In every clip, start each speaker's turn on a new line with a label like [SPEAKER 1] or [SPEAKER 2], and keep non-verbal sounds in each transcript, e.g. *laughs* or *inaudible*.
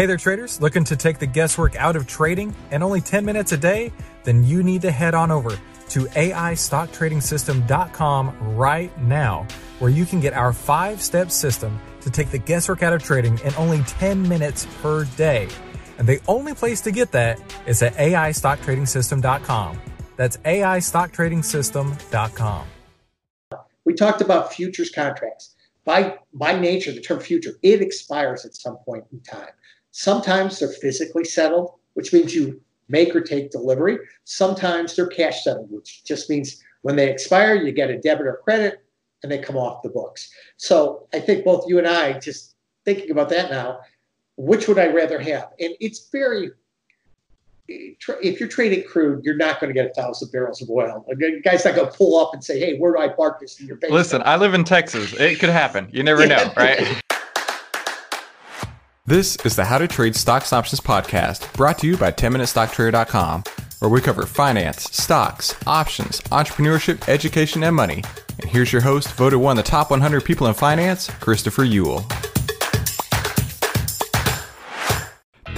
[SPEAKER 1] Hey there, traders. Looking to take the guesswork out of trading and only 10 minutes a day? Then you need to head on over to AIStockTradingSystem.com right now, where you can get our five step system to take the guesswork out of trading in only 10 minutes per day. And the only place to get that is at AIStockTradingSystem.com. That's AIStockTradingSystem.com.
[SPEAKER 2] We talked about futures contracts. By, by nature, the term future, it expires at some point in time. Sometimes they're physically settled, which means you make or take delivery. Sometimes they're cash settled, which just means when they expire, you get a debit or credit and they come off the books. So I think both you and I, just thinking about that now, which would I rather have? And it's very, if you're trading crude, you're not going to get a thousand barrels of oil. A guy's not going to pull up and say, "Hey, where do I park this in your basement?"
[SPEAKER 3] Listen, I live in Texas. It could happen. You never know, right? *laughs*
[SPEAKER 1] This is the How to Trade Stocks Options podcast, brought to you by 10MinuteStockTrader.com, where we cover finance, stocks, options, entrepreneurship, education, and money. And here's your host, voted one of the top 100 people in finance, Christopher Uhl.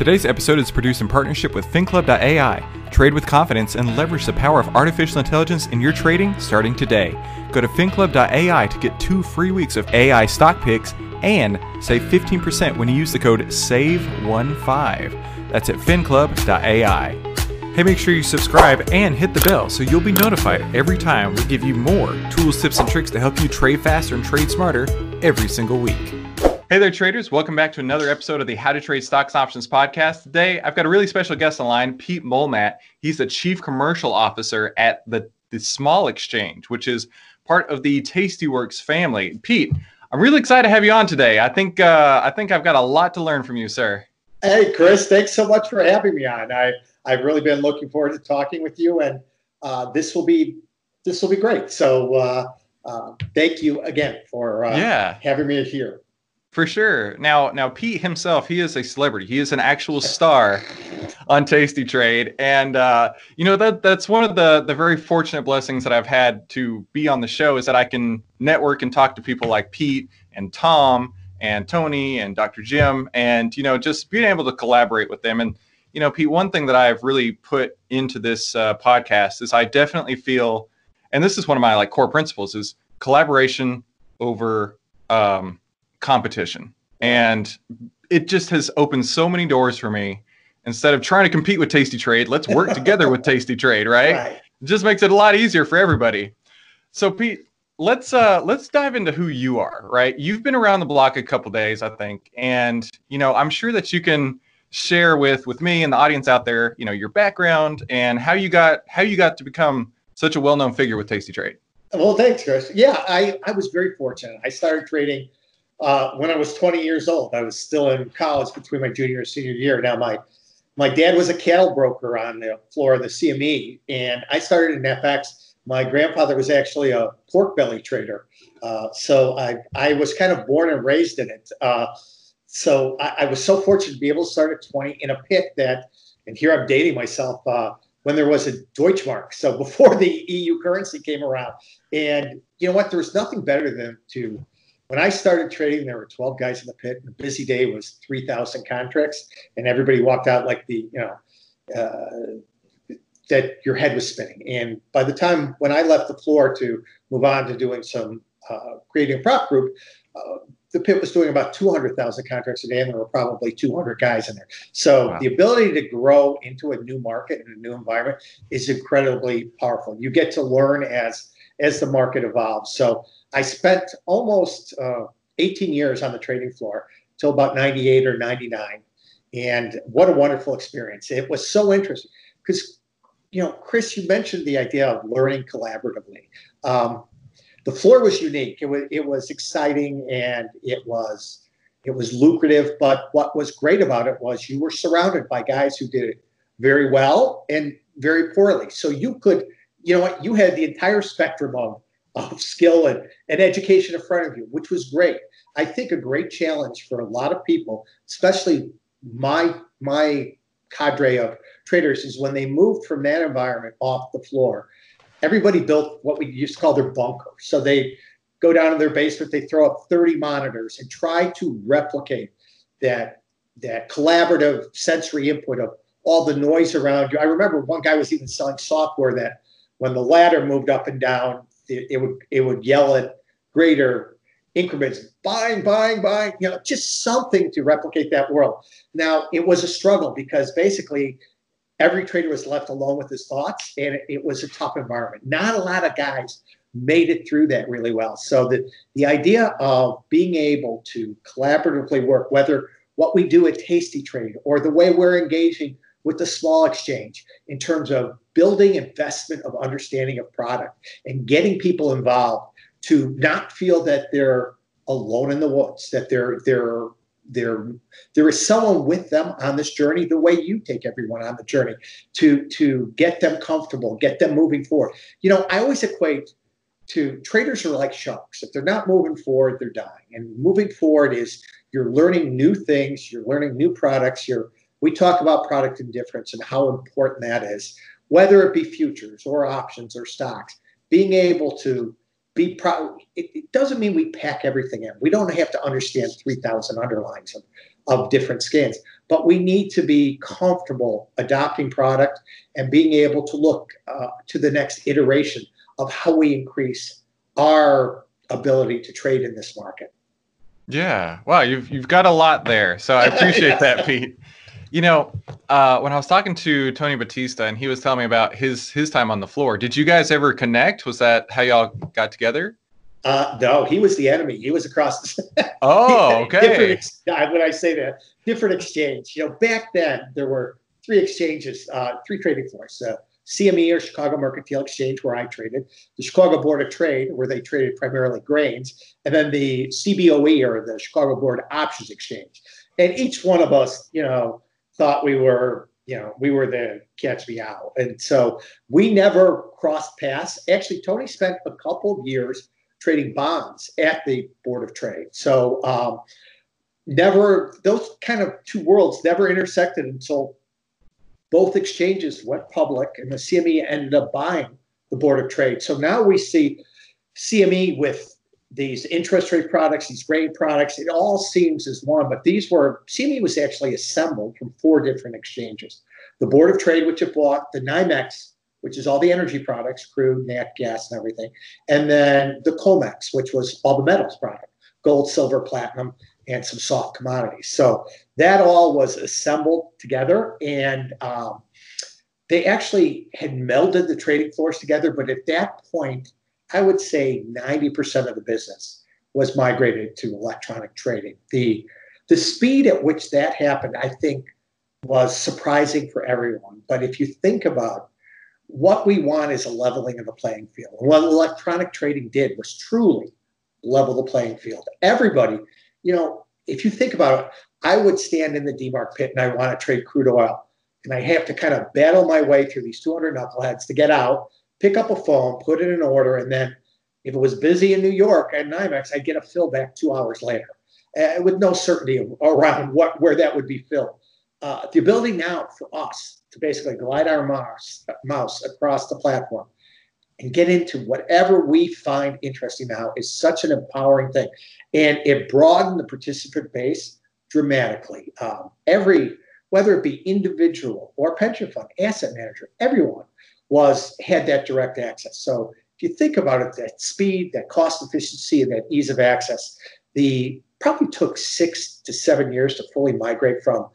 [SPEAKER 1] Today's episode is produced in partnership with FinClub.ai. Trade with confidence and leverage the power of artificial intelligence in your trading starting today. Go to FinClub.ai to get two free weeks of AI stock picks and save 15% when you use the code SAVE15. That's at finclub.ai. Hey, make sure you subscribe and hit the bell so you'll be notified every time we give you more tools, tips, and tricks to help you trade faster and trade smarter every single week.
[SPEAKER 3] Hey there, traders. Welcome back to another episode of the How to Trade Stocks Options podcast. Today, I've got a really special guest on line, Pete Mulmat. He's the Chief Commercial Officer at the, the Small Exchange, which is part of the Tastyworks family. Pete, I'm really excited to have you on today. I think uh, I think I've got a lot to learn from you, sir.
[SPEAKER 2] Hey, Chris, thanks so much for having me on. I I've really been looking forward to talking with you, and uh, this will be this will be great. So uh, uh thank you again for uh, yeah. having me here.
[SPEAKER 3] For sure. Now, now Pete himself, he is a celebrity. He is an actual star on Tasty Trade, and uh, you know that that's one of the the very fortunate blessings that I've had to be on the show is that I can network and talk to people like Pete and Tom and Tony and Dr. Jim, and you know just being able to collaborate with them. And you know, Pete, one thing that I've really put into this uh, podcast is I definitely feel, and this is one of my like core principles, is collaboration over. Um, competition. And it just has opened so many doors for me. Instead of trying to compete with Tasty Trade, let's work *laughs* together with Tasty Trade, right? right? It just makes it a lot easier for everybody. So Pete, let's uh let's dive into who you are, right? You've been around the block a couple days, I think, and you know, I'm sure that you can share with with me and the audience out there, you know, your background and how you got how you got to become such a well-known figure with Tasty Trade.
[SPEAKER 2] Well, thanks, Chris. Yeah, I I was very fortunate. I started trading uh, when I was 20 years old. I was still in college between my junior and senior year. Now my my dad was a cattle broker on the floor of the CME, and I started in FX. My grandfather was actually a pork belly trader, uh, so I I was kind of born and raised in it. Uh, so I, I, was so fortunate to be able to start at 20 in a pit that, and here I'm dating myself. Uh, when there was a Deutschmark, so *laughs* before the EU currency came around, and you know what? There was nothing better than to when I started trading, there were 12 guys in the pit. And the busy day was 3,000 contracts, and everybody walked out like the, you know, uh, that your head was spinning. And by the time when I left the floor to move on to doing some uh, creating a prop group, uh, the pit was doing about 200,000 contracts a day, and there were probably 200 guys in there. So wow. the ability to grow into a new market and a new environment is incredibly powerful. You get to learn as as the market evolves. So I spent almost uh, 18 years on the trading floor till about 98 or 99. And what a wonderful experience. It was so interesting because, you know, Chris, you mentioned the idea of learning collaboratively. Um, the floor was unique. It was, it was exciting and it was it was lucrative. But what was great about it was you were surrounded by guys who did it very well and very poorly. So you could, you know what, you had the entire spectrum of of skill and, and education in front of you, which was great. I think a great challenge for a lot of people, especially my my cadre of traders, is when they moved from that environment off the floor. Everybody built what we used to call their bunker. So they go down to their basement, they throw up 30 monitors and try to replicate that that collaborative sensory input of all the noise around you. I remember one guy was even selling software that when the ladder moved up and down, it, it would it would yell at greater increments, buying, buying, buying, you know, just something to replicate that world. Now it was a struggle because basically every trader was left alone with his thoughts and it, it was a tough environment. Not a lot of guys made it through that really well. So the, the idea of being able to collaboratively work, whether what we do at Tasty Trade or the way we're engaging with the small exchange in terms of building investment of understanding of product and getting people involved to not feel that they're alone in the woods, that they're they're there there is someone with them on this journey the way you take everyone on the journey to to get them comfortable get them moving forward. You know i always equate to traders are like sharks. If they're not moving forward they're dying. And moving forward is you're learning new things you're learning new products you're we talk about product indifference and how important that is whether it be futures or options or stocks being able to be proud. It, it, doesn't mean we pack everything in. We don't have to understand 3,000 underlyings of, of different scans, but we need to be comfortable adopting product and being able to look uh, to the next iteration of how we increase our ability to trade in this market.
[SPEAKER 3] Yeah. Wow. You've, you've got a lot there. So I appreciate *laughs* that, Pete. You know, uh, when I was talking to Tony Battista and he was telling me about his his time on the floor, did you guys ever connect? Was that how y'all got together?
[SPEAKER 2] Uh, no, he was the enemy. He was across
[SPEAKER 3] the. *laughs* Oh, *laughs* okay.
[SPEAKER 2] different, when I say that, different exchange. You know, back then there were three exchanges, uh, three trading floors. So CME or Chicago Mercantile Exchange, where I traded, the Chicago Board of Trade, where they traded primarily grains, and then the CBOE or the Chicago Board Options Exchange. And each one of us, you know, thought we were, you know, we were the catch me out. And so we never crossed paths. Actually, Tony spent a couple of years trading bonds at the Board of Trade. So um, never those kind of two worlds never intersected until both exchanges went public and the CME ended up buying the Board of Trade. So now we see CME with these interest rate products, these grain products, it all seems as one, but these were, CME was actually assembled from four different exchanges. The Board of Trade, which it bought, the NYMEX, which is all the energy products, crude, nat gas, and everything, and then the COMEX, which was all the metals product, gold, silver, platinum, and some soft commodities. So that all was assembled together, and um, they actually had melded the trading floors together, but at that point, I would say 90% of the business was migrated to electronic trading. The the speed at which that happened, I think, was surprising for everyone. But if you think about what we want is a leveling of the playing field. And what electronic trading did was truly level the playing field. Everybody, you know, if you think about it, I would stand in the D-mark pit and I want to trade crude oil. And I have to kind of battle my way through these 200 knuckleheads to get out pick up a phone, put in an order, and then if it was busy in New York at NYMEX, I'd get a fill back two hours later uh, with no certainty around what where that would be filled. Uh, the ability now for us to basically glide our mouse, mouse across the platform and get into whatever we find interesting now is such an empowering thing. And it broadened the participant base dramatically. Um, every, whether it be individual or pension fund, asset manager, everyone was had that direct access. So if you think about it, that speed, that cost efficiency, and that ease of access, the probably took six to seven years to fully migrate from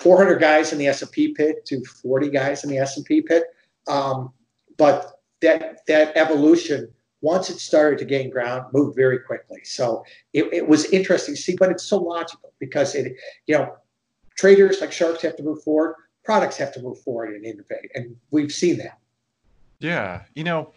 [SPEAKER 2] 400 guys in the S&P pit to 40 guys in the S&P pit. Um, but that that evolution, once it started to gain ground, moved very quickly. So it, it was interesting to see, but it's so logical because it, you know, traders like sharks have to move forward products have to move forward and innovate. And we've seen that.
[SPEAKER 3] Yeah. You know,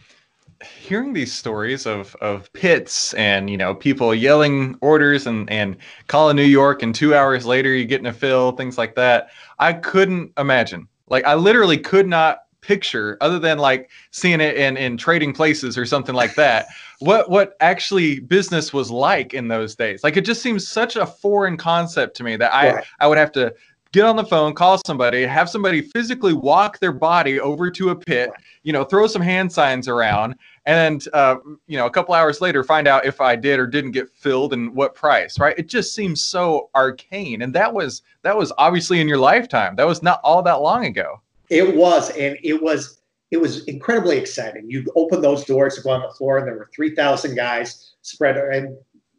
[SPEAKER 3] hearing these stories of of pits and you know people yelling orders and and calling New York and two hours later you're getting a fill things like that I couldn't imagine like I literally could not picture other than like seeing it in in trading places or something like that *laughs* what what actually business was like in those days like it just seems such a foreign concept to me that I right. I would have to get on the phone, call somebody, have somebody physically walk their body over to a pit, you know, throw some hand signs around, and uh, you know a couple hours later find out if I did or didn't get filled and what price, right? It just seems so arcane, and that was that was obviously in your lifetime. That was not all that long ago.
[SPEAKER 2] It was, and it was it was incredibly exciting. You'd open those doors to go on the floor, and there were three thousand guys spread and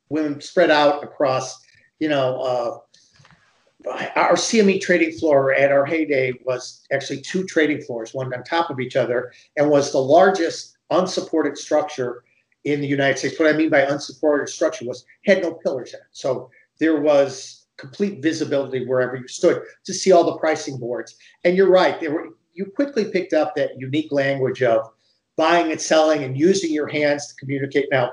[SPEAKER 2] women spread out across, you know. Uh, our CME trading floor at our heyday was actually two trading floors, one on top of each other, and was the largest unsupported structure in the United States. What I mean by unsupported structure was had no pillars in it. So there was complete visibility wherever you stood to see all the pricing boards. And you're right, there were you quickly picked up that unique language of buying and selling and using your hands to communicate. Now,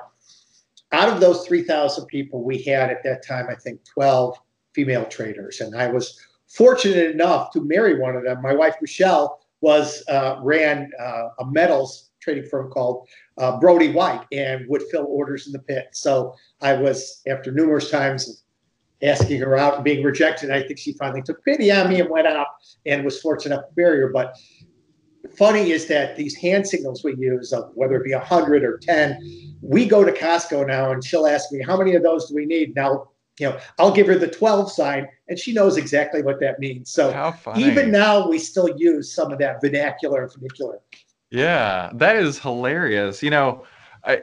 [SPEAKER 2] out of those 3,000 people, we had at that time, I think, 12 female traders. And I was fortunate enough to marry one of them. My wife, Michelle, was uh, ran uh, a metals trading firm called uh, Brody White and would fill orders in the pit. So I was, after numerous times asking her out and being rejected, I think she finally took pity on me and went out and was fortunate enough to marry her. But funny is that these hand signals we use, of whether it be 100 or 10, we go to Costco now and she'll ask me, how many of those do we need? Now, you know, I'll give her the 12 sign and she knows exactly what that means. So even now, we still use some of that vernacular and vernacular.
[SPEAKER 3] Yeah, that is hilarious. You know,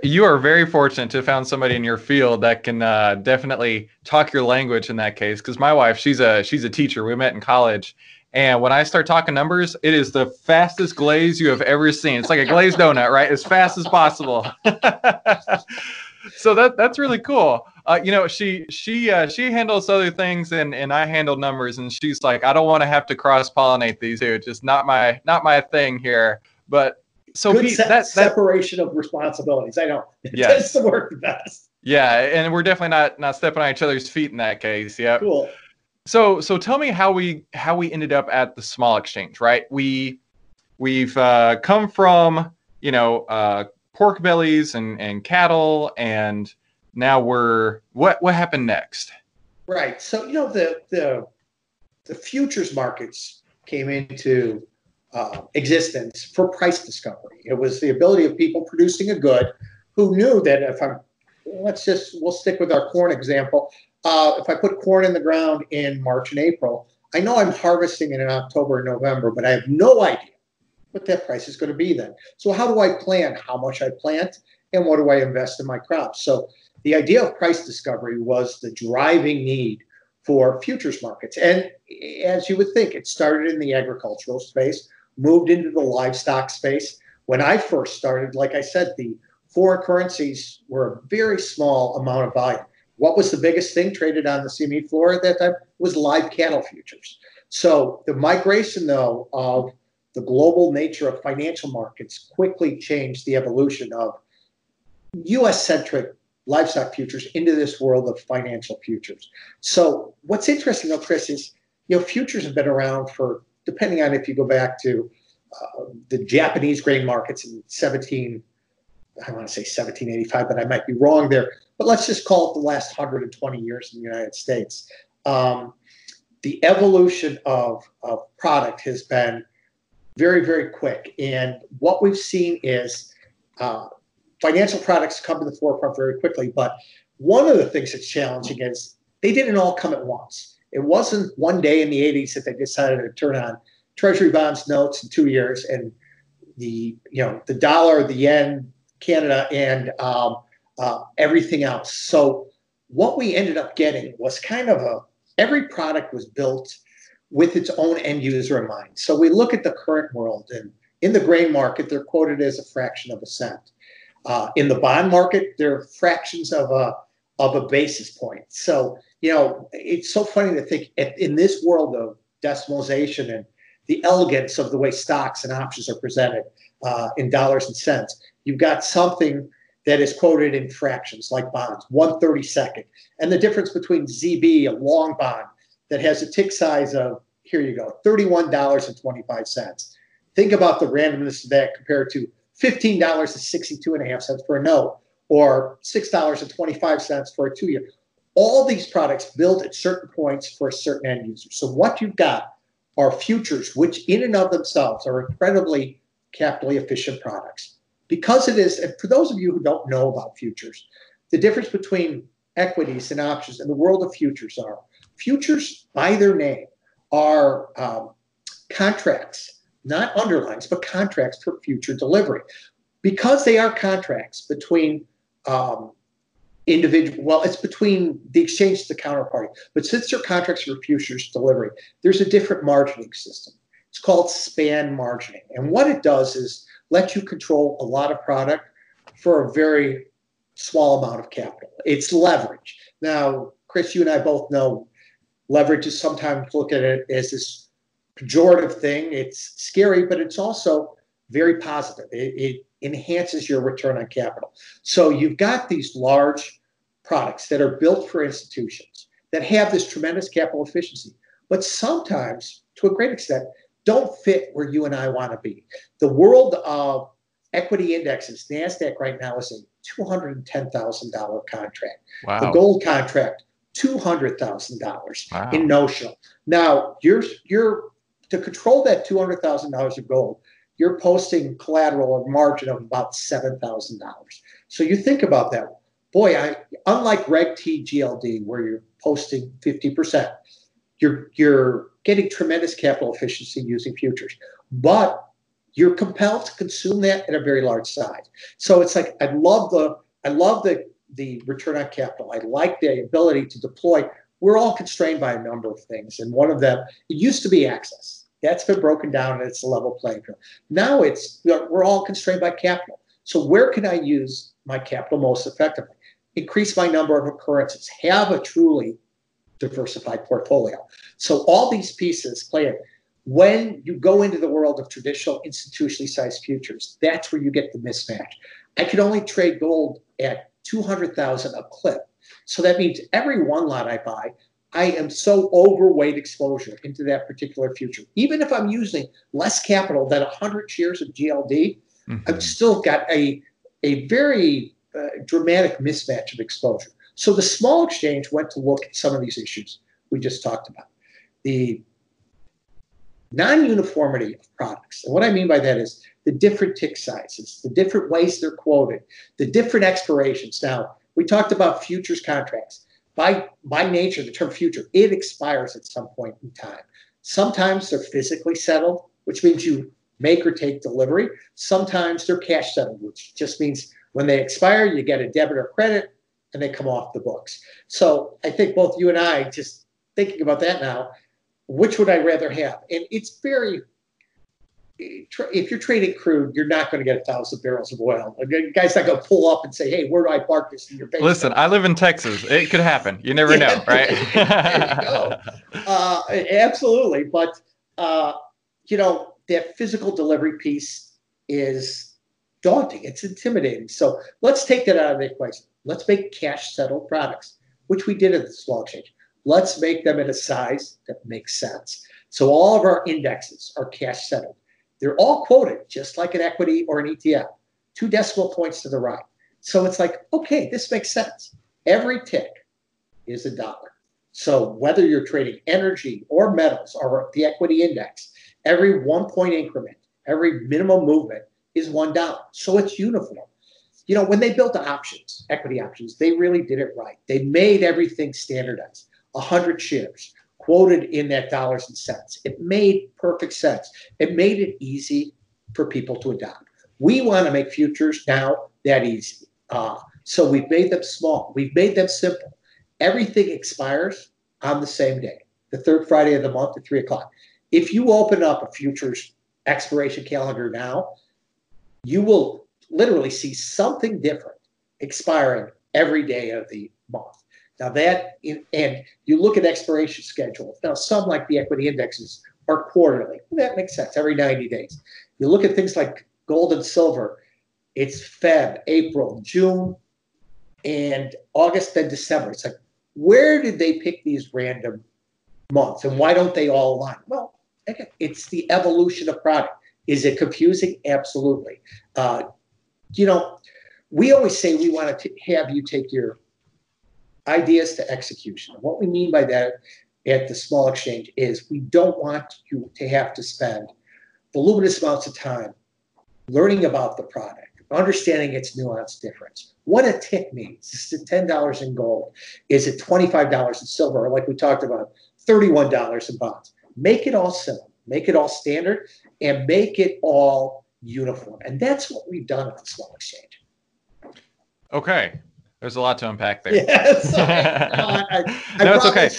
[SPEAKER 3] you are very fortunate to have found somebody in your field that can uh, definitely talk your language in that case. Because my wife, she's a she's a teacher. We met in college, and when I start talking numbers, it is the fastest glaze you have ever seen. It's like a glazed donut, right? As fast as possible. *laughs* so that that's really cool. Uh, you know, she she uh, she handles other things, and and I handle numbers. And she's like, I don't want to have to cross pollinate these here. It's just not my not my thing here. But so
[SPEAKER 2] Good Pete, se- that, that, separation of responsibilities. I know it yes. tends to work best.
[SPEAKER 3] Yeah, and we're definitely not not stepping on each other's feet in that case. Yeah.
[SPEAKER 2] Cool.
[SPEAKER 3] So so tell me how we how we ended up at the small exchange, right? We we've uh, come from you know uh, pork bellies and and cattle, and now we're what what happened next?
[SPEAKER 2] Right. So you know the the the futures markets came into uh, existence for price discovery. It was the ability of people producing a good who knew that if I'm, let's just, we'll stick with our corn example. Uh, if I put corn in the ground in March and April, I know I'm harvesting it in October and November, but I have no idea what that price is going to be then. So, how do I plan how much I plant and what do I invest in my crops? So, the idea of price discovery was the driving need for futures markets. And as you would think, it started in the agricultural space moved into the livestock space. When I first started, like I said, the foreign currencies were a very small amount of volume. What was the biggest thing traded on the CME floor at that time? Was live cattle futures. So the migration, though, of the global nature of financial markets quickly changed the evolution of US centric livestock futures into this world of financial futures. So what's interesting though, Chris, is you know, futures have been around for depending on if you go back to uh, the Japanese grain markets in 17, I want to say 1785, but I might be wrong there. But let's just call it the last 120 years in the United States. Um, the evolution of, of product has been very, very quick. And what we've seen is uh, financial products come to the forefront very quickly. But one of the things that's challenging is they didn't all come at once. It wasn't one day in the 80s that they decided to turn on treasury bonds notes in two years and the you know the dollar, the yen, Canada, and um, uh, everything else. So what we ended up getting was kind of a every product was built with its own end user in mind. So we look at the current world, and in the grain market, they're quoted as a fraction of a cent. Uh, in the bond market, they're fractions of a of a basis point. So you know, it's so funny to think in this world of decimalization and the elegance of the way stocks and options are presented uh, in dollars and cents, you've got something that is quoted in fractions like bonds, 132nd. And the difference between ZB, a long bond that has a tick size of, here you go, $31.25. Think about the randomness of that compared to $15.62.5 for a note or $6.25 for a two year all these products build at certain points for a certain end user. So what you've got are futures, which in and of themselves are incredibly capitally efficient products. because it is, and for those of you who don't know about futures, the difference between equities and options and the world of futures are futures by their name are um, contracts, not underlyings, but contracts for future delivery. Because they are contracts between um, individual, well, it's between the exchange to the counterparty, but since they're contracts for futures delivery, there's a different margining system. It's called span margining. And what it does is let you control a lot of product for a very small amount of capital. It's leverage. Now, Chris, you and I both know leverage is sometimes looked at it as this pejorative thing. It's scary, but it's also very positive. It, it enhances your return on capital. So you've got these large products that are built for institutions that have this tremendous capital efficiency, but sometimes, to a great extent, don't fit where you and I want to be. The world of equity indexes, NASDAQ right now is a $210,000 contract. Wow. The gold contract, $200,000 wow. in notional. Now, you're, you're to control that $200,000 of gold, you're posting collateral or margin of about $7,000. So you think about that. Boy, I unlike Reg T GLD, where you're posting 50%, you're you're getting tremendous capital efficiency using futures, but you're compelled to consume that at a very large size. So it's like I love the I love the the return on capital. I like the ability to deploy. We're all constrained by a number of things, and one of them it used to be access. That's been broken down, and it's a level playing field. Now it's we're all constrained by capital. So where can I use my capital most effectively? Increase my number of occurrences. Have a truly diversified portfolio. So all these pieces play in. When you go into the world of traditional institutionally sized futures, that's where you get the mismatch. I can only trade gold at 200,000 a clip. So that means every one lot I buy, I am so overweight exposure into that particular future. Even if I'm using less capital than 100 shares of GLD, mm-hmm. I've still got a, a very uh, dramatic mismatch of exposure. So the small exchange went to look at some of these issues we just talked about. The non-uniformity of products. And what I mean by that is the different tick sizes, the different ways they're quoted, the different expirations. Now, we talked about futures contracts. By, by nature, the term future, it expires at some point in time. Sometimes they're physically settled, which means you make or take delivery. Sometimes they're cash settled, which just means when they expire, you get a debit or credit and they come off the books. So I think both you and I, just thinking about that now, which would I rather have? And it's very, if you're trading crude, you're not going to get a thousand barrels of oil. A guy's not going to pull up and say, "Hey, where do I park this in your
[SPEAKER 3] basement?" Listen, I live in Texas. It could happen. You never know, *laughs* right?
[SPEAKER 2] there you go. Uh, absolutely, but uh, you know that physical delivery piece is daunting. It's intimidating. So let's take that out of the equation. Let's make cash settled products, which we did at the small exchange. Let's make them at a size that makes sense. So all of our indexes are cash settled. They're all quoted just like an equity or an ETF, two decimal points to the right. So it's like, okay, this makes sense. Every tick is a dollar. So whether you're trading energy or metals or the equity index, every one point increment, every minimum movement is one dollar. So it's uniform you know, when they built the options, equity options, they really did it right. They made everything standardized. 100 shares quoted in that dollars and cents. It made perfect sense. It made it easy for people to adopt. We want to make futures now that easy. Uh, so we've made them small. We've made them simple. Everything expires on the same day, the third Friday of the month at three o'clock. If you open up a futures expiration calendar now, you will literally see something different expiring every day of the month. Now that, and you look at expiration schedules. Now some like the equity indexes are quarterly. That makes sense. Every 90 days. You look at things like gold and silver. It's Feb, April, June, and August, then December. It's like, where did they pick these random months, and why don't they all align? Well, again, it's the evolution of product. Is it confusing? Absolutely. Uh, you know, we always say we want to have you take your ideas to execution. And what we mean by that at the small exchange is we don't want you to have to spend voluminous amounts of time learning about the product, understanding its nuanced difference. What a tick means. Is it $10 in gold? Is it $25 in silver? Or like we talked about, $31 in bonds. Make it all simple, make it all standard, and make it all uniform. And that's what we've done at the small exchange.
[SPEAKER 3] Okay. There's a lot to unpack there.
[SPEAKER 2] Yes. *laughs* I, *laughs*
[SPEAKER 3] I, no, it's okay.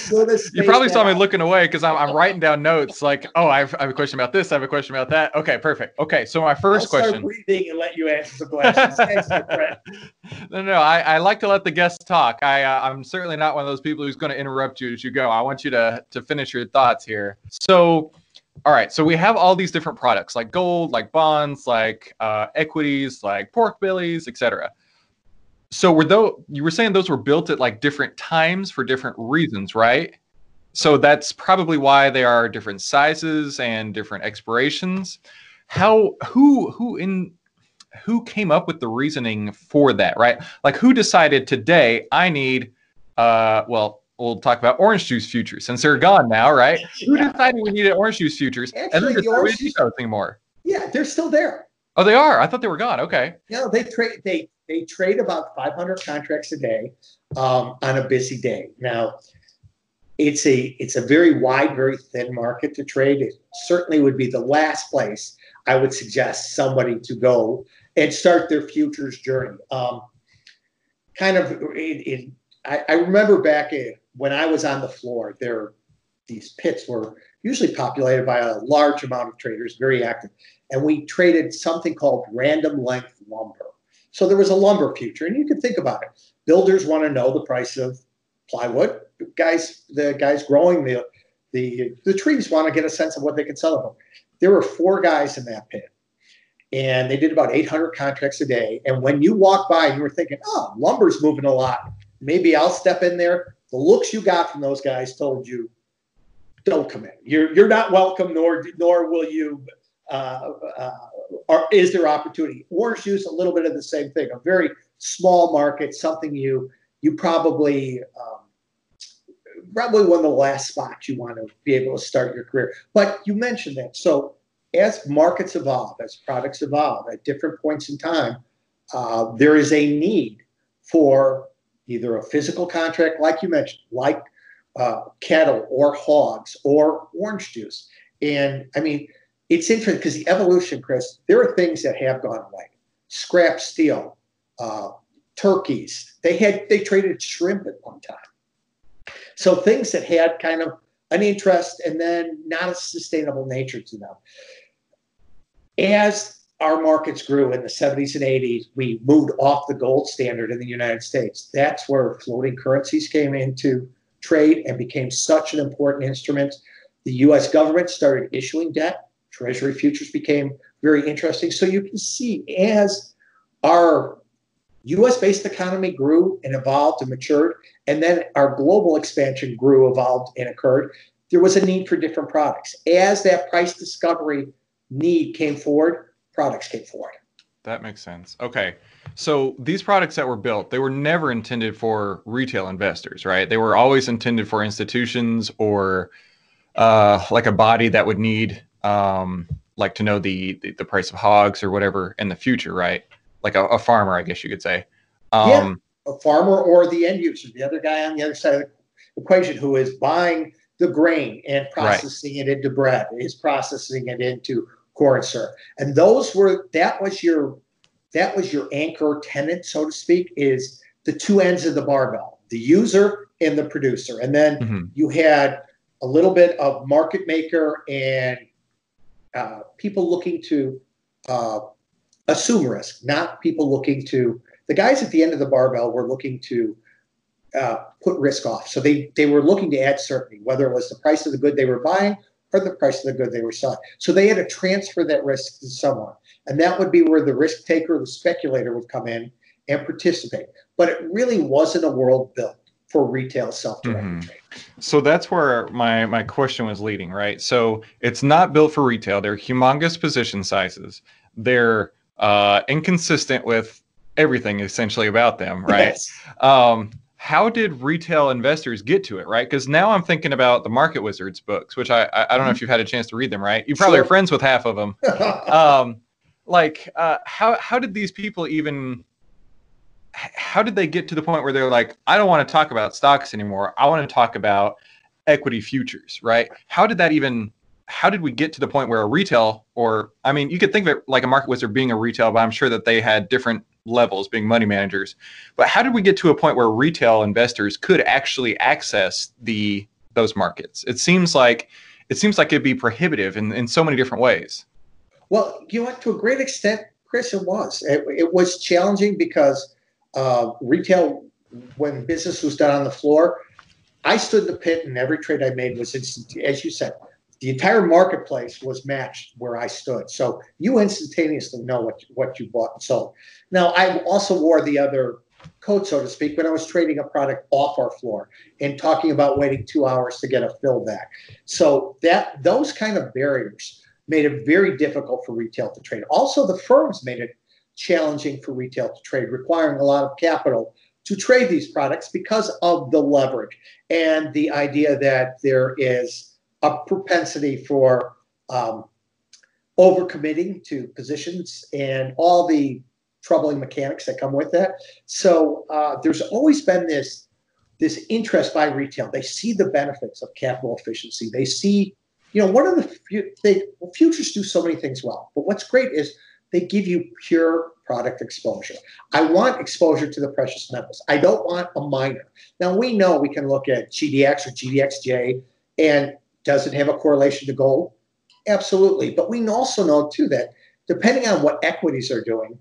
[SPEAKER 3] You probably saw me looking away because I'm, I'm writing down notes like, oh, I have, I have, a question about this. I have a question about that. Okay, perfect. Okay, so my 1st question.
[SPEAKER 2] Start breathing and let you answer some questions. *laughs*
[SPEAKER 3] no, no, I, I like to let the guests talk. I, uh, I'm certainly not one of those people who's going to interrupt you as you go. I want you to to finish your thoughts here. So, all right, so we have all these different products like gold, like bonds, like uh, equities, like pork bellies, etc so were though you were saying those were built at like different times for different reasons, right? So that's probably why they are different sizes and different expirations. How who who in who came up with the reasoning for that, right? Like who decided today I need uh well we'll talk about orange juice futures since they're gone now, right? *laughs* Yeah. Who decided we needed orange juice futures? Actually, and then the orange juice anymore.
[SPEAKER 2] Yeah, they're still there.
[SPEAKER 3] Oh, they are. I thought they were gone. Okay.
[SPEAKER 2] Yeah, they trade. They they trade about 500 contracts a day um, on a busy day. Now, it's a it's a very wide, very thin market to trade. It certainly would be the last place I would suggest somebody to go and start their futures journey. Um, kind of, it, it, I, I, remember back when I was on the floor, there these pits were usually populated by a large amount of traders, very active, and we traded something called random length lumber. So there was a lumber future, and you can think about it. Builders want to know the price of plywood. Guys, the guys growing the the the trees want to get a sense of what they can sell them. There were four guys in that pit, and they did about 800 contracts a day. And when you walk by, you were thinking, "Oh, lumber's moving a lot. Maybe I'll step in there." The looks you got from those guys told you, "Don't come in. You're you're not welcome, nor nor will you." Uh, uh, or is there opportunity? Orange juice, a little bit of the same thing. A very small market, something you you probably um, probably one of the last spots you want to be able to start your career. But you mentioned that. So as markets evolve, as products evolve at different points in time, uh, there is a need for either a physical contract, like you mentioned, like uh, cattle or hogs or orange juice. And I mean, it's interesting because the evolution, Chris, there are things that have gone away. Scrap steel, uh, turkeys. They had they traded shrimp at one time. So things that had kind of an interest and then not a sustainable nature to them. As our markets grew in the 70s and 80s, we moved off the gold standard in the United States. That's where floating currencies came into trade and became such an important instrument. The US government started issuing debt Treasury futures became very interesting. So you can see as our US based economy grew and evolved and matured, and then our global expansion grew, evolved, and occurred, there was a need for different products. As that price discovery need came forward, products came forward.
[SPEAKER 3] That makes sense. Okay. So these products that were built, they were never intended for retail investors, right? They were always intended for institutions or uh, like a body that would need um, like to know the, the, the price of hogs or whatever in the future, right? Like a, a farmer, I guess you could say.
[SPEAKER 2] Um, yeah, a farmer or the end user, the other guy on the other side of the equation who is buying the grain and processing right. it into bread, is processing it into corn syrup, and those were that was your that was your anchor tenant, so to speak, is the two ends of the barbell, the user and the producer, and then mm-hmm. you had a little bit of market maker and uh, people looking to uh, assume risk, not people looking to. The guys at the end of the barbell were looking to uh, put risk off. So they they were looking to add certainty, whether it was the price of the good they were buying or the price of the good they were selling. So they had to transfer that risk to someone, and that would be where the risk taker, the speculator, would come in and participate. But it really wasn't a world built for retail self-directed mm-hmm. trading.
[SPEAKER 3] So that's where my my question was leading, right? So it's not built for retail. They're humongous position sizes. They're uh, inconsistent with everything essentially about them, *laughs* right? Yes. Um, how did retail investors get to it, right? Because now I'm thinking about the Market Wizards books, which I I, I don't know if you've had a chance to read them, right? You probably sure. are friends with half of them. *laughs* um, like uh, how how did these people even how did they get to the point where they're like i don't want to talk about stocks anymore. I want to talk about equity futures right? How did that even how did we get to the point where a retail or i mean you could think of it like a market wizard being a retail but i'm sure that they had different levels being money managers. But how did we get to a point where retail investors could actually access the those markets? It seems like it seems like it'd be prohibitive in, in so many different ways.
[SPEAKER 2] Well you know to a great extent chris it was. It, it was challenging because uh, retail when business was done on the floor i stood in the pit and every trade i made was instant as you said the entire marketplace was matched where I stood. So you instantaneously know what, what you bought and sold. Now, I also wore the other coat, so to speak, when I was trading a product off our floor and talking about waiting two hours to get a fill back. So that those kind of barriers made it very difficult for retail to trade. Also, the firms made it challenging for retail to trade, requiring a lot of capital to trade these products because of the leverage and the idea that there is a propensity for um, overcommitting to positions and all the troubling mechanics that come with that. So uh, there's always been this this interest by retail. They see the benefits of capital efficiency. They see, you know, one of the they well, futures do so many things well, but what's great is they give you pure product exposure. I want exposure to the precious metals. I don't want a miner. Now we know we can look at GDX or GDXJ and does it have a correlation to gold? Absolutely. But we also know too that depending on what equities are doing,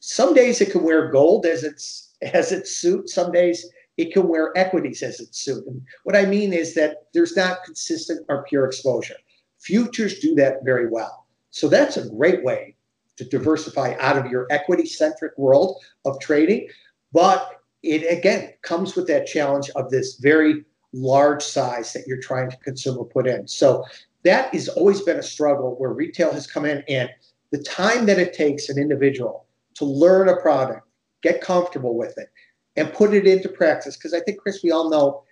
[SPEAKER 2] some days it can wear gold as its as its suit. Some days it can wear equities as its suit. And what I mean is that there's not consistent or pure exposure. Futures do that very well. So that's a great way to diversify out of your equity centric world of trading. But it again comes with that challenge of this very large size that you're trying to consume or put in. So that has always been a struggle where retail has come in and the time that it takes an individual to learn a product, get comfortable with it, and put it into practice. Because I think, Chris, we all know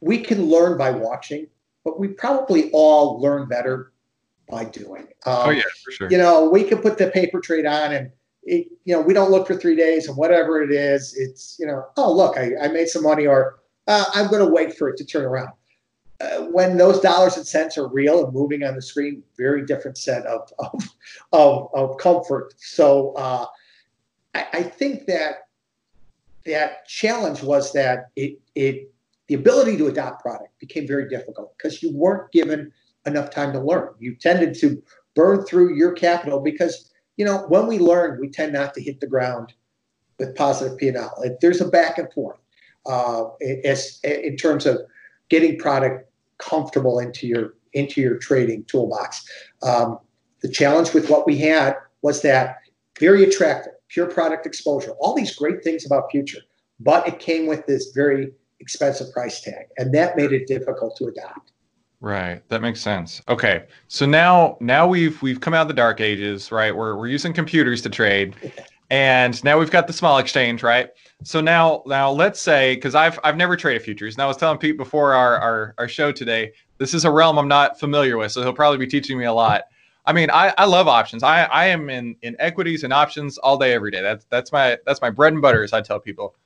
[SPEAKER 2] we can learn by watching, but we probably all learn better by doing.
[SPEAKER 3] Um, oh yeah, for sure.
[SPEAKER 2] You know, we can put the paper trade on and it, you know, we don't look for three days and whatever it is, it's, you know, oh, look, I, I made some money or uh, I'm going to wait for it to turn around. Uh, when those dollars and cents are real and moving on the screen, very different set of *laughs* of of, of comfort. So uh, I, I, think that that challenge was that it it the ability to adopt product became very difficult because you weren't given enough time to learn. You tended to burn through your capital because you know when we learn, we tend not to hit the ground with positive P&L. There's a back and forth uh, as in terms of getting product comfortable into your into your trading toolbox. Um, the challenge with what we had was that very attractive, pure product exposure, all these great things about future, but it came with this very expensive price tag, and that made it difficult to adopt.
[SPEAKER 3] Right, that makes sense. Okay, so now now we've we've come out of the dark ages, right? We're we're using computers to trade, and now we've got the small exchange, right? So now, now let's say, because I've I've never traded futures. And I was telling Pete before our, our our show today, this is a realm I'm not familiar with, so he'll probably be teaching me a lot. I mean, I, I love options. I, I am in, in equities and options all day, every day. That's that's my that's my bread and butter, as I tell people.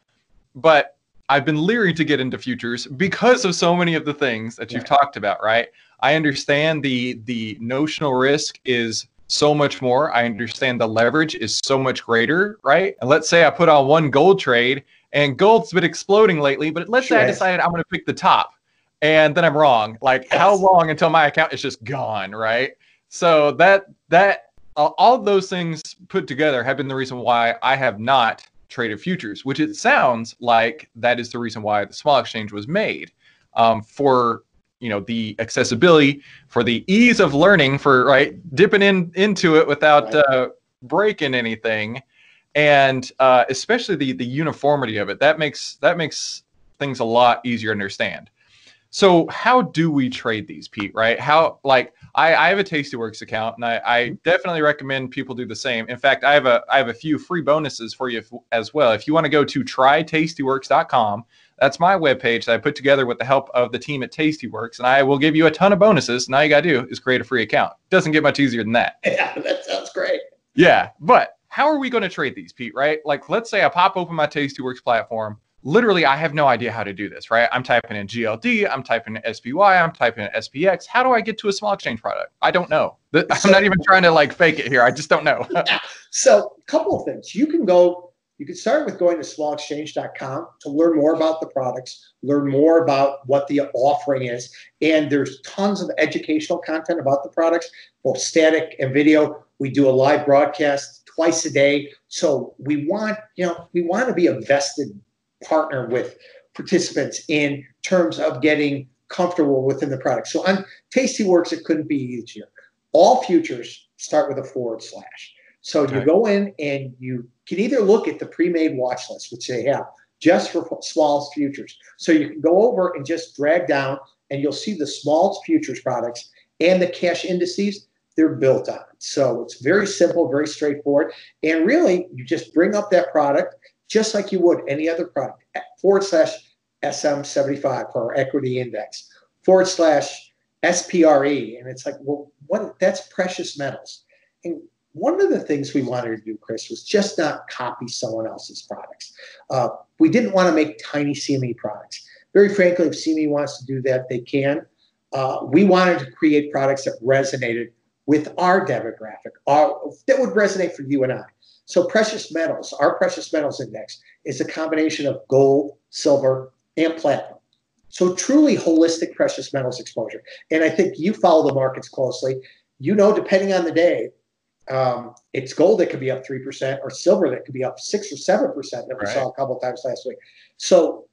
[SPEAKER 3] But I've been leery to get into futures because of so many of the things that you've yeah. talked about, right? I understand the the notional risk is so much more. I understand the leverage is so much greater, right? And let's say I put on one gold trade and gold's been exploding lately, but let's sure. say I decided I'm going to pick the top and then I'm wrong. Like yes. how long until my account is just gone, right? So that that uh, all those things put together have been the reason why I have not traded futures, which it sounds like that is the reason why the small exchange was made um, for you know the accessibility for the ease of learning for right dipping in into it without uh, breaking anything. And uh, especially the the uniformity of it that makes that makes things a lot easier to understand so how do we trade these pete right how like i, I have a tastyworks account and I, I mm-hmm. definitely recommend people do the same in fact i have a i have a few free bonuses for you if, as well if you want to go to trytastyworks.com that's my webpage that I put together with the help of the team at Tastyworks, and I will give you a ton of bonuses. And all you got to do is create a free account. Doesn't get much easier than that.
[SPEAKER 2] Yeah, *laughs* that sounds great.
[SPEAKER 3] Yeah, but how are we going to trade these, Pete? Right? Like, let's say I pop open my Tastyworks platform. Literally, I have no idea how to do this. Right? I'm typing in GLD, I'm typing in SPY, I'm typing in SPX. How do I get to a small exchange product? I don't know. *laughs* I'm not even trying to like fake it here. I just don't know. *laughs*
[SPEAKER 2] so, a couple of things. You can go you can start with going to smallexchange.com to learn more about the products, learn more about what the offering is. And there's tons of educational content about the products, both static and video. We do a live broadcast twice a day. So we want, you know, we want to be a vested partner with participants in terms of getting comfortable within the product. So on Tastyworks, it couldn't be easier. All futures start with a forward slash. So okay. you go in and you can either look at the pre-made watch list, which they have just for small futures. So you can go over and just drag down and you'll see the small futures products and the cash indices they're built on. So it's very simple, very straightforward. And really, you just bring up that product just like you would any other product, forward slash SM75 for our equity index, forward slash SPRE. And it's like, well, what that's precious metals. And one of the things we wanted to do, Chris, was just not copy someone else's products. Uh, we didn't want to make tiny CME products. Very frankly, if CME wants to do that, they can. Uh, we wanted to create products that resonated with our demographic, our, that would resonate for you and I. So, precious metals, our precious metals index is a combination of gold, silver, and platinum. So, truly holistic precious metals exposure. And I think you follow the markets closely. You know, depending on the day, um, it's gold that could be up 3% or silver that could be up 6 or 7% that we right. saw a couple times last week. So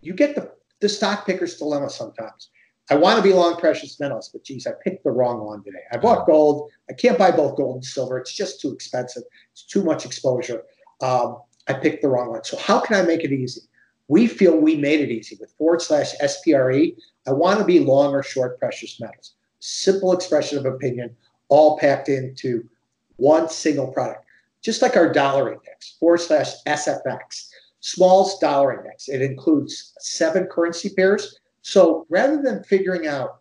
[SPEAKER 2] you get the, the stock picker's dilemma sometimes. I want to be long precious metals, but geez, I picked the wrong one today. I bought gold. I can't buy both gold and silver. It's just too expensive. It's too much exposure. Um, I picked the wrong one. So how can I make it easy? We feel we made it easy with forward slash SPRE. I want to be long or short precious metals. Simple expression of opinion, all packed into one single product. Just like our dollar index, forward slash SFX, small's dollar index. It includes seven currency pairs. So rather than figuring out,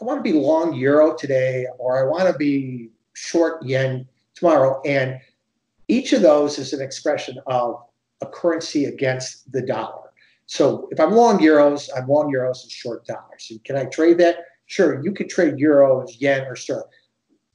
[SPEAKER 2] I want to be long euro today, or I want to be short yen tomorrow, and each of those is an expression of a currency against the dollar. So if I'm long euros, I'm long euros and short dollars. So can I trade that? Sure, you could trade euros, yen, or sterling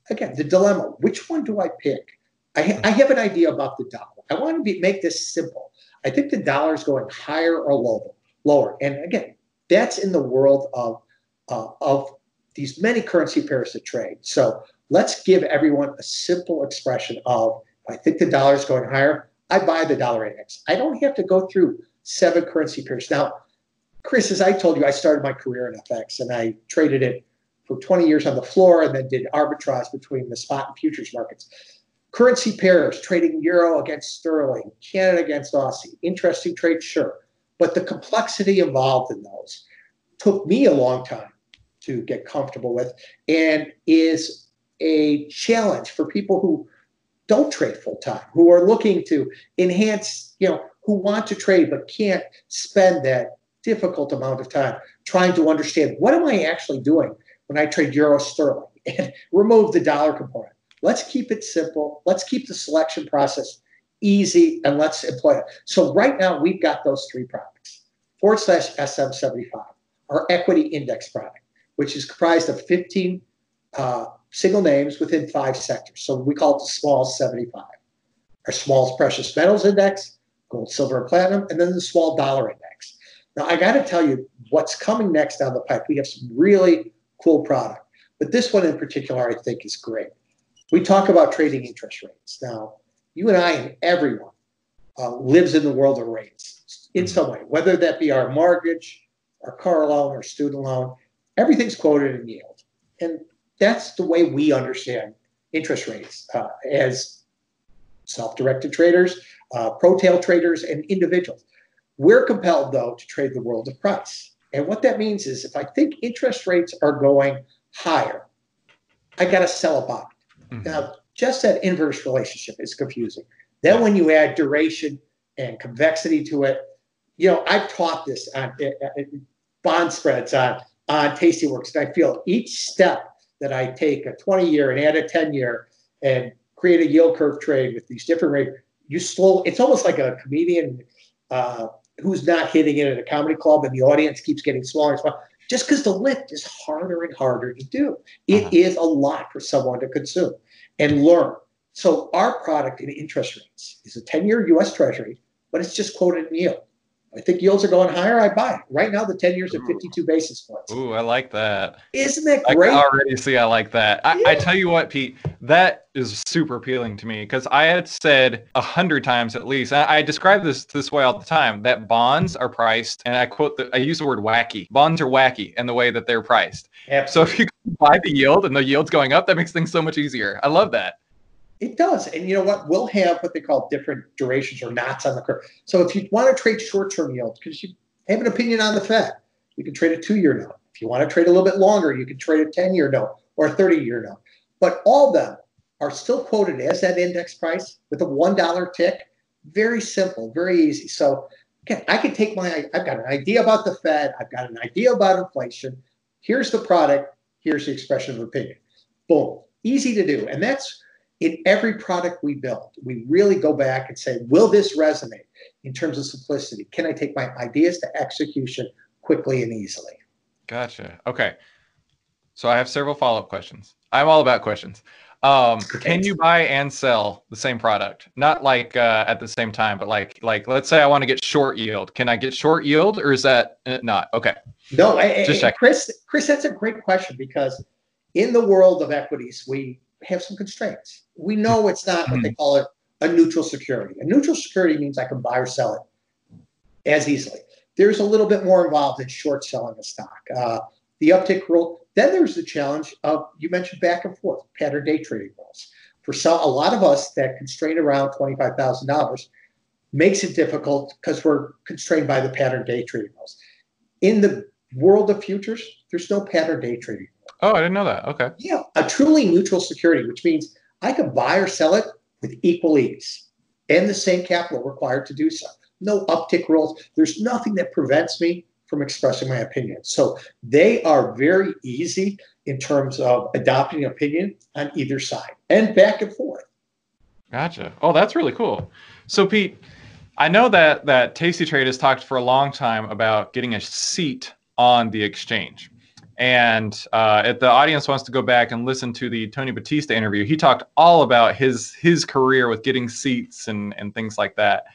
[SPEAKER 2] again, the dilemma which one do I pick? I, I have an idea about the dollar. I want to be, make this simple. I think the dollar is going higher or lower. Lower, and again, that's in the world of uh, of these many currency pairs to trade. So let's give everyone a simple expression of I think the dollar is going higher. I buy the dollar index. I don't have to go through seven currency pairs. Now, Chris, as I told you, I started my career in FX and I traded it for 20 years on the floor and then did arbitrage between the spot and futures markets. Currency pairs, trading euro against sterling, Canada against Aussie. Interesting trade, sure. But the complexity involved in those took me a long time to get comfortable with and is a challenge for people who don't trade full time, who are looking to enhance, you know, who want to trade but can't spend that difficult amount of time trying to understand what am I actually doing when I trade euro sterling *laughs* and remove the dollar component. Let's keep it simple. Let's keep the selection process easy and let's employ it. So right now we've got those three products. Forward slash SM75, our equity index product, which is comprised of 15 uh, single names within five sectors. So we call it the small 75. Our small precious metals index, gold, silver, and platinum, and then the small dollar index. Now I got to tell you what's coming next down the pipe. We have some really cool product. But this one in particular, I think, is great. We talk about trading interest rates. Now, you and I and everyone uh, lives in the world of rates in mm-hmm. some way, whether that be our mortgage, our car loan, our student loan, everything's quoted in yield. And that's the way we understand interest rates uh, as self directed traders, uh, pro tail traders, and individuals. We're compelled, though, to trade the world of price. And what that means is if I think interest rates are going higher, I got to sell a bond. Mm-hmm. Now, just that inverse relationship is confusing. Then when you add duration and convexity to it, you know, I've taught this on uh, uh, bond spreads on, on Tastyworks. And I feel each step that I take a 20 year and add a 10 year and create a yield curve trade with these different rates. You slow. It's almost like a comedian uh, who's not hitting it at a comedy club, and the audience keeps getting smaller and smaller. Just because the lift is harder and harder to do, It uh-huh. is a lot for someone to consume and learn. So our product in interest rates is a 10-year U.S. Treasury, but it's just quoted in yield. I think yields are going higher. I buy. Right now, the 10 years at 52 basis points.
[SPEAKER 3] Ooh, I like that.
[SPEAKER 2] Isn't that great?
[SPEAKER 3] I already see I like that. I, yeah. I tell you what, Pete, that is super appealing to me because I had said a hundred times at least. I, I describe this this way all the time that bonds are priced, and I quote the, I use the word wacky. Bonds are wacky in the way that they're priced. Absolutely. So if you *laughs* buy the yield and the yield's going up, that makes things so much easier. I love that.
[SPEAKER 2] It does. And you know what? We'll have what they call different durations or knots on the curve. So if you want to trade short term yield, because you have an opinion on the Fed, you can trade a two year note. If you want to trade a little bit longer, you can trade a 10 year note or a 30 year note. But all of them are still quoted as that index price with a $1 tick. Very simple, very easy. So again, I can take my, I've got an idea about the Fed, I've got an idea about inflation. Here's the product, here's the expression of opinion. Boom, easy to do. And that's, in every product we build, we really go back and say, will this resonate in terms of simplicity? Can I take my ideas to execution quickly and easily?
[SPEAKER 3] Gotcha. Okay. So I have several follow up questions. I'm all about questions. Um, can you buy and sell the same product? Not like uh, at the same time, but like like let's say I want to get short yield. Can I get short yield, or is that uh, not okay?
[SPEAKER 2] No, just check. Chris. Chris, that's a great question because in the world of equities, we have some constraints. We know it's not what they hmm. call it a neutral security. A neutral security means I can buy or sell it as easily. There's a little bit more involved in short selling a stock. Uh, the uptick rule. Then there's the challenge of you mentioned back and forth pattern day trading rules. For some, a lot of us that constrain around twenty five thousand dollars makes it difficult because we're constrained by the pattern day trading rules. In the world of futures, there's no pattern day trading.
[SPEAKER 3] Oh, I didn't know that. Okay.
[SPEAKER 2] Yeah, a truly neutral security, which means I can buy or sell it with equal ease and the same capital required to do so. No uptick rules. There's nothing that prevents me from expressing my opinion. So they are very easy in terms of adopting opinion on either side and back and forth.
[SPEAKER 3] Gotcha. Oh, that's really cool. So Pete, I know that that Tasty Trade has talked for a long time about getting a seat on the exchange. And uh, if the audience wants to go back and listen to the Tony Battista interview, he talked all about his his career with getting seats and and things like that.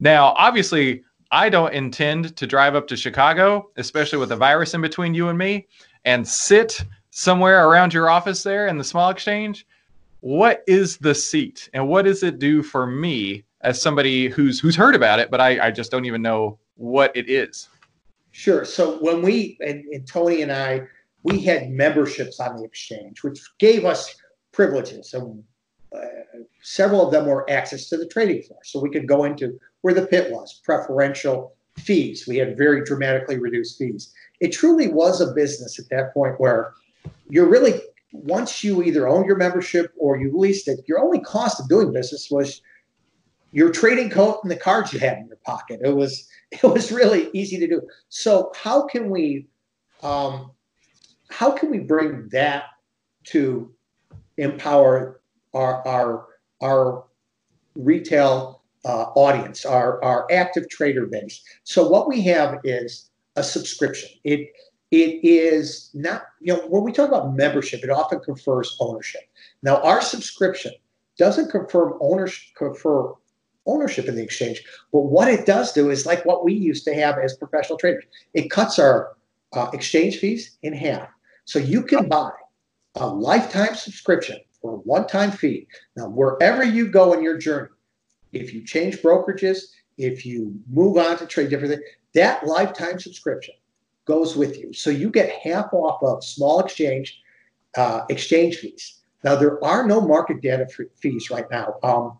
[SPEAKER 3] Now, obviously, I don't intend to drive up to Chicago, especially with a virus in between you and me, and sit somewhere around your office there in the small exchange. What is the seat, and what does it do for me as somebody who's who's heard about it, but I, I just don't even know what it is?
[SPEAKER 2] Sure. So when we and, and, Tony and I, we had memberships on the exchange, which gave us privileges. And uh, several of them were access to the trading floor, so we could go into where the pit was, preferential fees. We had very dramatically reduced fees. It truly was a business at that point where you're really once you either owned your membership or you leased it, your only cost of doing business was your trading coat and the cards you had in your pocket. It was *laughs* it was really easy to do. So how can we um, how can we bring that to empower our our our retail uh, audience, our our active trader base? So what we have is a subscription. It it is not you know when we talk about membership, it often confers ownership. Now our subscription doesn't confirm ownership confer ownership in the exchange. But what it does do is like what we used to have as professional traders. It cuts our uh, exchange fees in half. So you can buy a lifetime subscription for a one-time fee. Now, wherever you go in your journey, if you change brokerages, if you move on to trade differently, that lifetime subscription goes with you. So you get half off of small exchange uh, exchange fees. Now there are no market data fees right now. Um,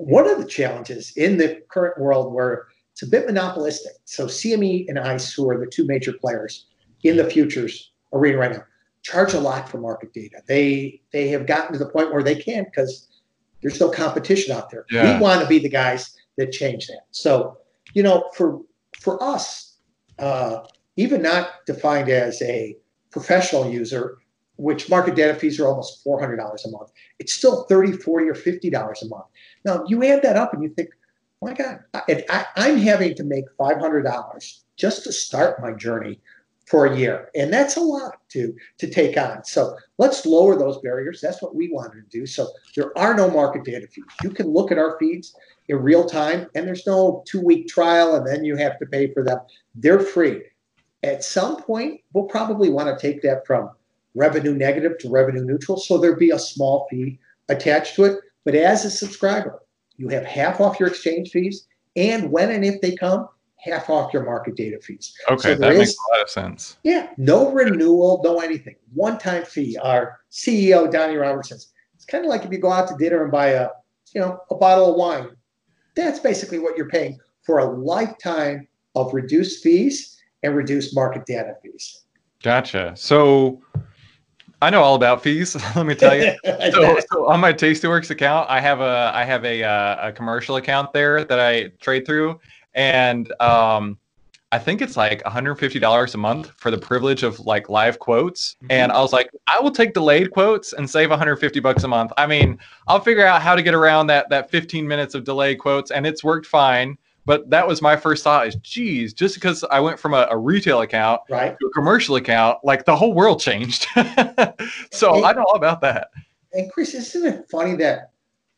[SPEAKER 2] one of the challenges in the current world where it's a bit monopolistic. So CME and ICE, who are the two major players in the futures arena right now, charge a lot for market data. They they have gotten to the point where they can't because there's no competition out there. Yeah. We want to be the guys that change that. So, you know, for for us, uh, even not defined as a professional user, which market data fees are almost $400 a month, it's still 30, 40, or $50 a month. Now, you add that up and you think, oh my God, I, I'm having to make $500 just to start my journey for a year. And that's a lot to, to take on. So let's lower those barriers. That's what we wanted to do. So there are no market data fees. You can look at our feeds in real time, and there's no two week trial, and then you have to pay for them. They're free. At some point, we'll probably want to take that from revenue negative to revenue neutral. So there'd be a small fee attached to it. But as a subscriber, you have half off your exchange fees. And when and if they come, half off your market data fees.
[SPEAKER 3] Okay, so that is, makes a lot of sense.
[SPEAKER 2] Yeah, no renewal, no anything. One time fee. Our CEO, Donnie Robertson, it's kind of like if you go out to dinner and buy a, you know, a bottle of wine. That's basically what you're paying for a lifetime of reduced fees and reduced market data fees.
[SPEAKER 3] Gotcha. So I know all about fees. *laughs* Let me tell you. *laughs* so, so, on my Tastyworks account, I have a I have a uh, a commercial account there that I trade through, and um, I think it's like $150 a month for the privilege of like live quotes. Mm-hmm. And I was like, I will take delayed quotes and save 150 bucks a month. I mean, I'll figure out how to get around that that 15 minutes of delayed quotes, and it's worked fine. But that was my first thought is, geez, just because I went from a, a retail account
[SPEAKER 2] right.
[SPEAKER 3] to a commercial account, like the whole world changed. *laughs* so and, I know all about that.
[SPEAKER 2] And Chris, isn't it funny that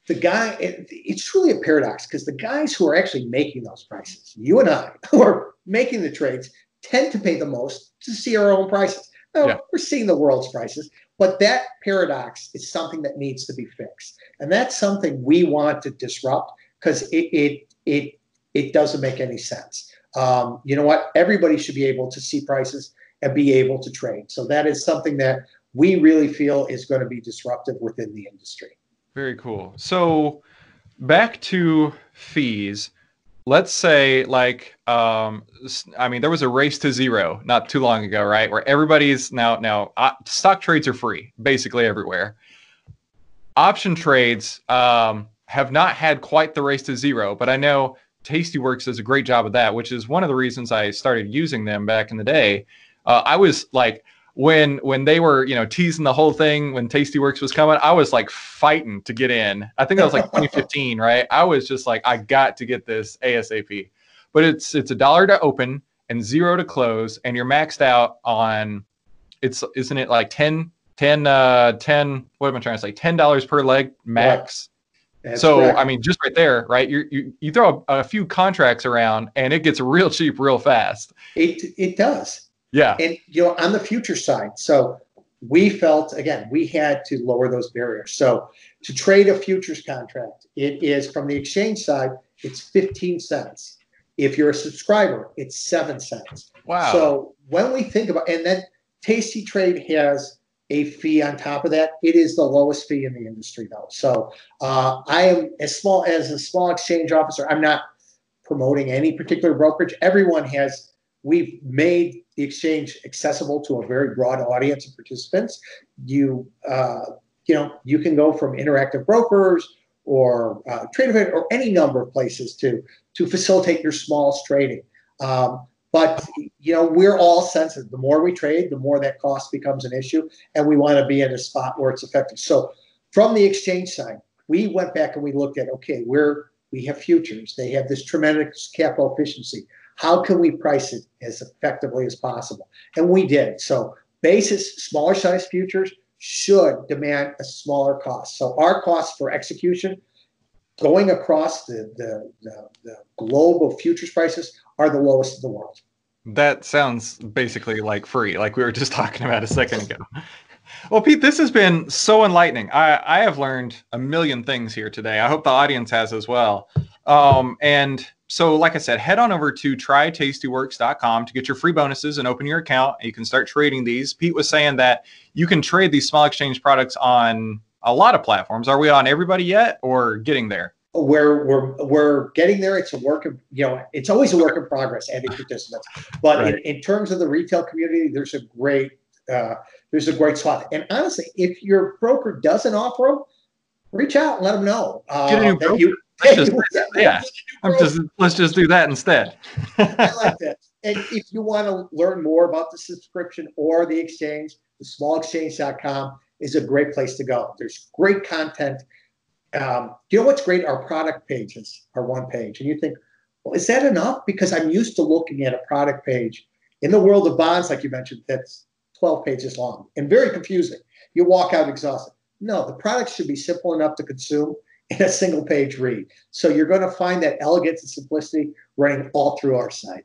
[SPEAKER 2] the guy, it, it's truly a paradox because the guys who are actually making those prices, you and I, who are making the trades, tend to pay the most to see our own prices. Now, yeah. we're seeing the world's prices, but that paradox is something that needs to be fixed. And that's something we want to disrupt because it, it, it, it doesn't make any sense. Um, you know what? Everybody should be able to see prices and be able to trade. So that is something that we really feel is going to be disruptive within the industry.
[SPEAKER 3] Very cool. So back to fees. Let's say like um I mean there was a race to zero not too long ago, right? Where everybody's now now uh, stock trades are free basically everywhere. Option trades um have not had quite the race to zero, but I know Tastyworks does a great job of that, which is one of the reasons I started using them back in the day. Uh, I was like, when when they were you know teasing the whole thing when Tastyworks was coming, I was like fighting to get in. I think that was like *laughs* 2015, right? I was just like, I got to get this ASAP. But it's it's a dollar to open and zero to close, and you're maxed out on it's isn't it like 10 10 uh 10 what am I trying to say? ten dollars per leg max. Right. so correct. I mean, just right there, right? You you you throw a, a few contracts around, and it gets real *laughs* cheap real fast.
[SPEAKER 2] It it does.
[SPEAKER 3] Yeah.
[SPEAKER 2] And you know, on the future side, so we felt again we had to lower those barriers. So to trade a futures contract, it is from the exchange side, it's 15 cents. If you're a subscriber, it's seven cents.
[SPEAKER 3] Wow.
[SPEAKER 2] So when we think about and then Tasty Trade has a fee on top of that. It is the lowest fee in the industry, though. So uh, I am as small as a small exchange officer. I'm not promoting any particular brokerage. Everyone has we've made the exchange accessible to a very broad audience of participants. You, uh, you know, you can go from interactive brokers or uh, Tradovate or any number of places to to facilitate your smallest trading. Um, but you know, we're all sensitive. The more we trade, the more that cost becomes an issue, and we want to be in a spot where it's effective. So, from the exchange side, we went back and we looked at okay, we're we have futures. They have this tremendous capital efficiency. How can we price it as effectively as possible? And we did. So basis, smaller size futures should demand a smaller cost. So our costs for execution going across the, the, the, the globe of futures prices are the lowest in the world.
[SPEAKER 3] That sounds basically like free, like we were just *laughs* talking about a second ago. Well, Pete, this has been so enlightening. I, I have learned a million things here today. I hope the audience has as well. Um, and so, like I said, head on over to trytastyworks.com to get your free bonuses and open your account. You can start trading these. Pete was saying that you can trade these small exchange products on a lot of platforms. Are we on everybody yet or getting there?
[SPEAKER 2] We're we're we're getting there. It's a work of you know, it's always a work in progress, adding participants. But right. in, in terms of the retail community, there's a great uh, there's a great swath. And honestly, if your broker doesn't offer them, reach out and let them know uh,
[SPEAKER 3] Get a new broker. You, *laughs* just, yeah, I'm just let's just do that instead.
[SPEAKER 2] I like that. And if you want to learn more about the subscription or the exchange, thesmallexchange.com is a great place to go. There's great content. Um, you know what's great? Our product pages are one page. And you think, well, is that enough? Because I'm used to looking at a product page in the world of bonds, like you mentioned, that's 12 pages long and very confusing. You walk out exhausted. No, the product should be simple enough to consume in a single page read. So you're going to find that elegance and simplicity running all through our site.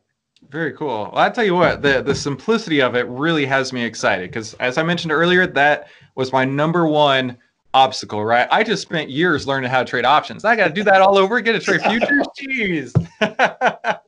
[SPEAKER 3] Very cool. Well, I tell you what, the the simplicity of it really has me excited because, as I mentioned earlier, that was my number one obstacle. Right? I just spent years learning how to trade options. I got to do that all over again to trade futures. *laughs* Jeez.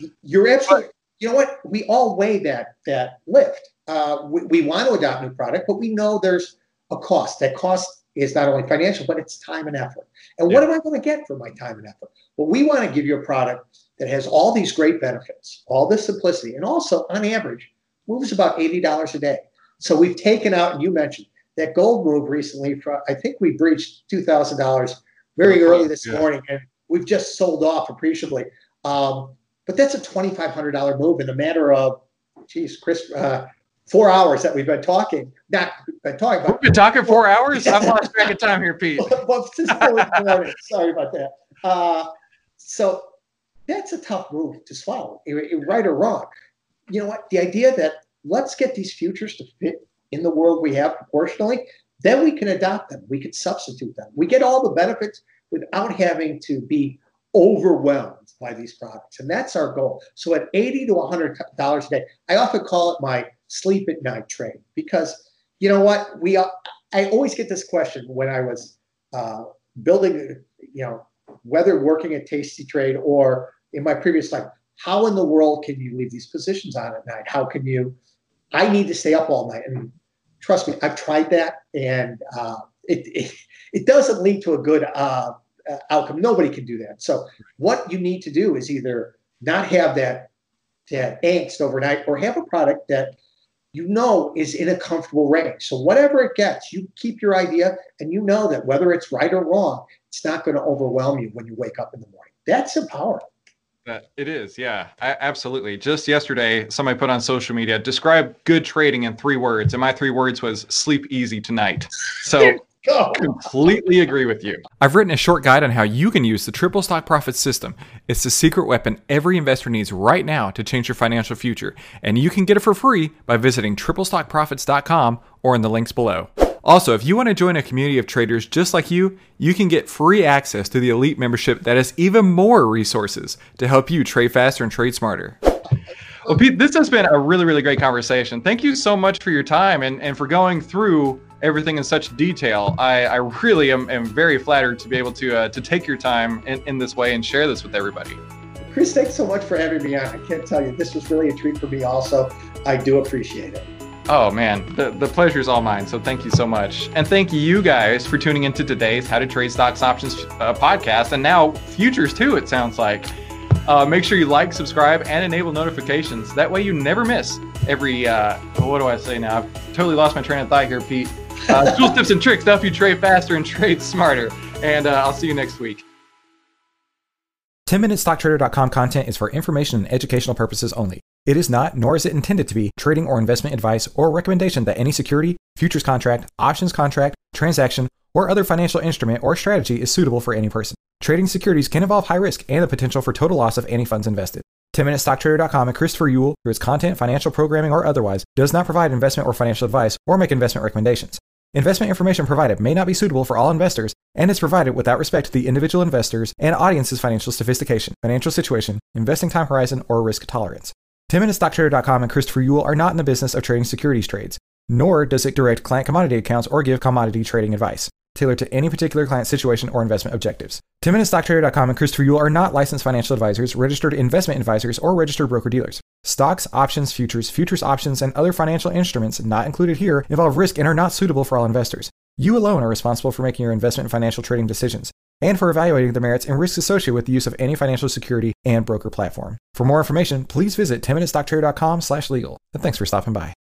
[SPEAKER 3] *laughs*
[SPEAKER 2] You're absolutely. You know what? We all weigh that that lift. Uh, we, we want to adopt new product, but we know there's a cost. That cost is not only financial, but it's time and effort. And yeah. what am I going to get for my time and effort? Well, we want to give you a product that has all these great benefits, all this simplicity, and also on average moves about $80 a day. So we've taken out, and you mentioned that gold move recently for I think we breached $2,000 very early this yeah. morning, and we've just sold off appreciably. Um, but that's a $2,500 move in a matter of, geez, Chris, uh, four hours that we've been talking. Not been talking about.
[SPEAKER 3] We've been talking four *laughs* hours. I've lost track of time here, Pete. *laughs*
[SPEAKER 2] well, *laughs* Sorry about that. Uh, so that's a tough move to swallow, right or wrong. You know what? The idea that let's get these futures to fit in the world we have proportionally, then we can adopt them. We can substitute them. We get all the benefits without having to be overwhelmed by these products. And that's our goal. So at 80 to $100 a day, I often call it my sleep at night trade because you know what? We I always get this question when I was uh, building, you know, whether working at Tasty Trade or in my previous life, how in the world can you leave these positions on at night? How can you? I need to stay up all night, and trust me, I've tried that, and uh, it, it, it doesn't lead to a good uh, outcome. Nobody can do that. So what you need to do is either not have that that angst overnight, or have a product that you know is in a comfortable range. So whatever it gets, you keep your idea, and you know that whether it's right or wrong, it's not going to overwhelm you when you wake up in the morning. That's empowering.
[SPEAKER 3] That it is, yeah, I, absolutely. Just yesterday, somebody put on social media, describe good trading in three words, and my three words was sleep easy tonight. So completely agree with you.
[SPEAKER 1] I've written a short guide on how you can use the triple stock profit system. It's the secret weapon every investor needs right now to change your financial future, and you can get it for free by visiting triplestockprofits.com or in the links below. Also, if you want to join a community of traders just like you, you can get free access to the elite membership that has even more resources to help you trade faster and trade smarter.
[SPEAKER 3] Well, Pete, this has been a really, really great conversation. Thank you so much for your time and, and for going through everything in such detail. I, I really am, am very flattered to be able to uh, to take your time in, in this way and share this with everybody.
[SPEAKER 2] Chris, thanks so much for having me on. I can't tell you, this was really a treat for me also. I do appreciate it.
[SPEAKER 3] Oh man, the, the pleasure is all mine. So thank you so much. And thank you guys for tuning into today's How to Trade Stocks Options uh, podcast and now futures too, it sounds like. Uh, make sure you like, subscribe, and enable notifications. That way you never miss every, uh, what do I say now? I've totally lost my train of thought here, Pete. Uh, *laughs* tools, tips, and tricks to help you trade faster and trade smarter. And uh, I'll see you next week.
[SPEAKER 1] 10MinuteStockTrader.com content is for information and educational purposes only. It is not, nor is it intended to be, trading or investment advice or recommendation that any security, futures contract, options contract, transaction, or other financial instrument or strategy is suitable for any person. Trading securities can involve high risk and the potential for total loss of any funds invested. 10MinuteStockTrader.com and Christopher Uhl, through its content, financial programming, or otherwise, does not provide investment or financial advice or make investment recommendations. Investment information provided may not be suitable for all investors and is provided without respect to the individual investors and audience's financial sophistication, financial situation, investing time horizon, or risk tolerance. 10MinuteStockTrader.com and Christopher Uhl are not in the business of trading securities trades, nor does it direct client commodity accounts or give commodity trading advice tailored to any particular client situation or investment objectives. 10MinuteStockTrader.com and Christopher Uhl are not licensed financial advisors, registered investment advisors, or registered broker dealers. Stocks, options, futures, futures options, and other financial instruments not included here involve risk and are not suitable for all investors. You alone are responsible for making your investment and financial trading decisions and for evaluating the merits and risks associated with the use of any financial security and broker platform. For more information, please visit 10minutestocktrader.com slash legal. And thanks for stopping by.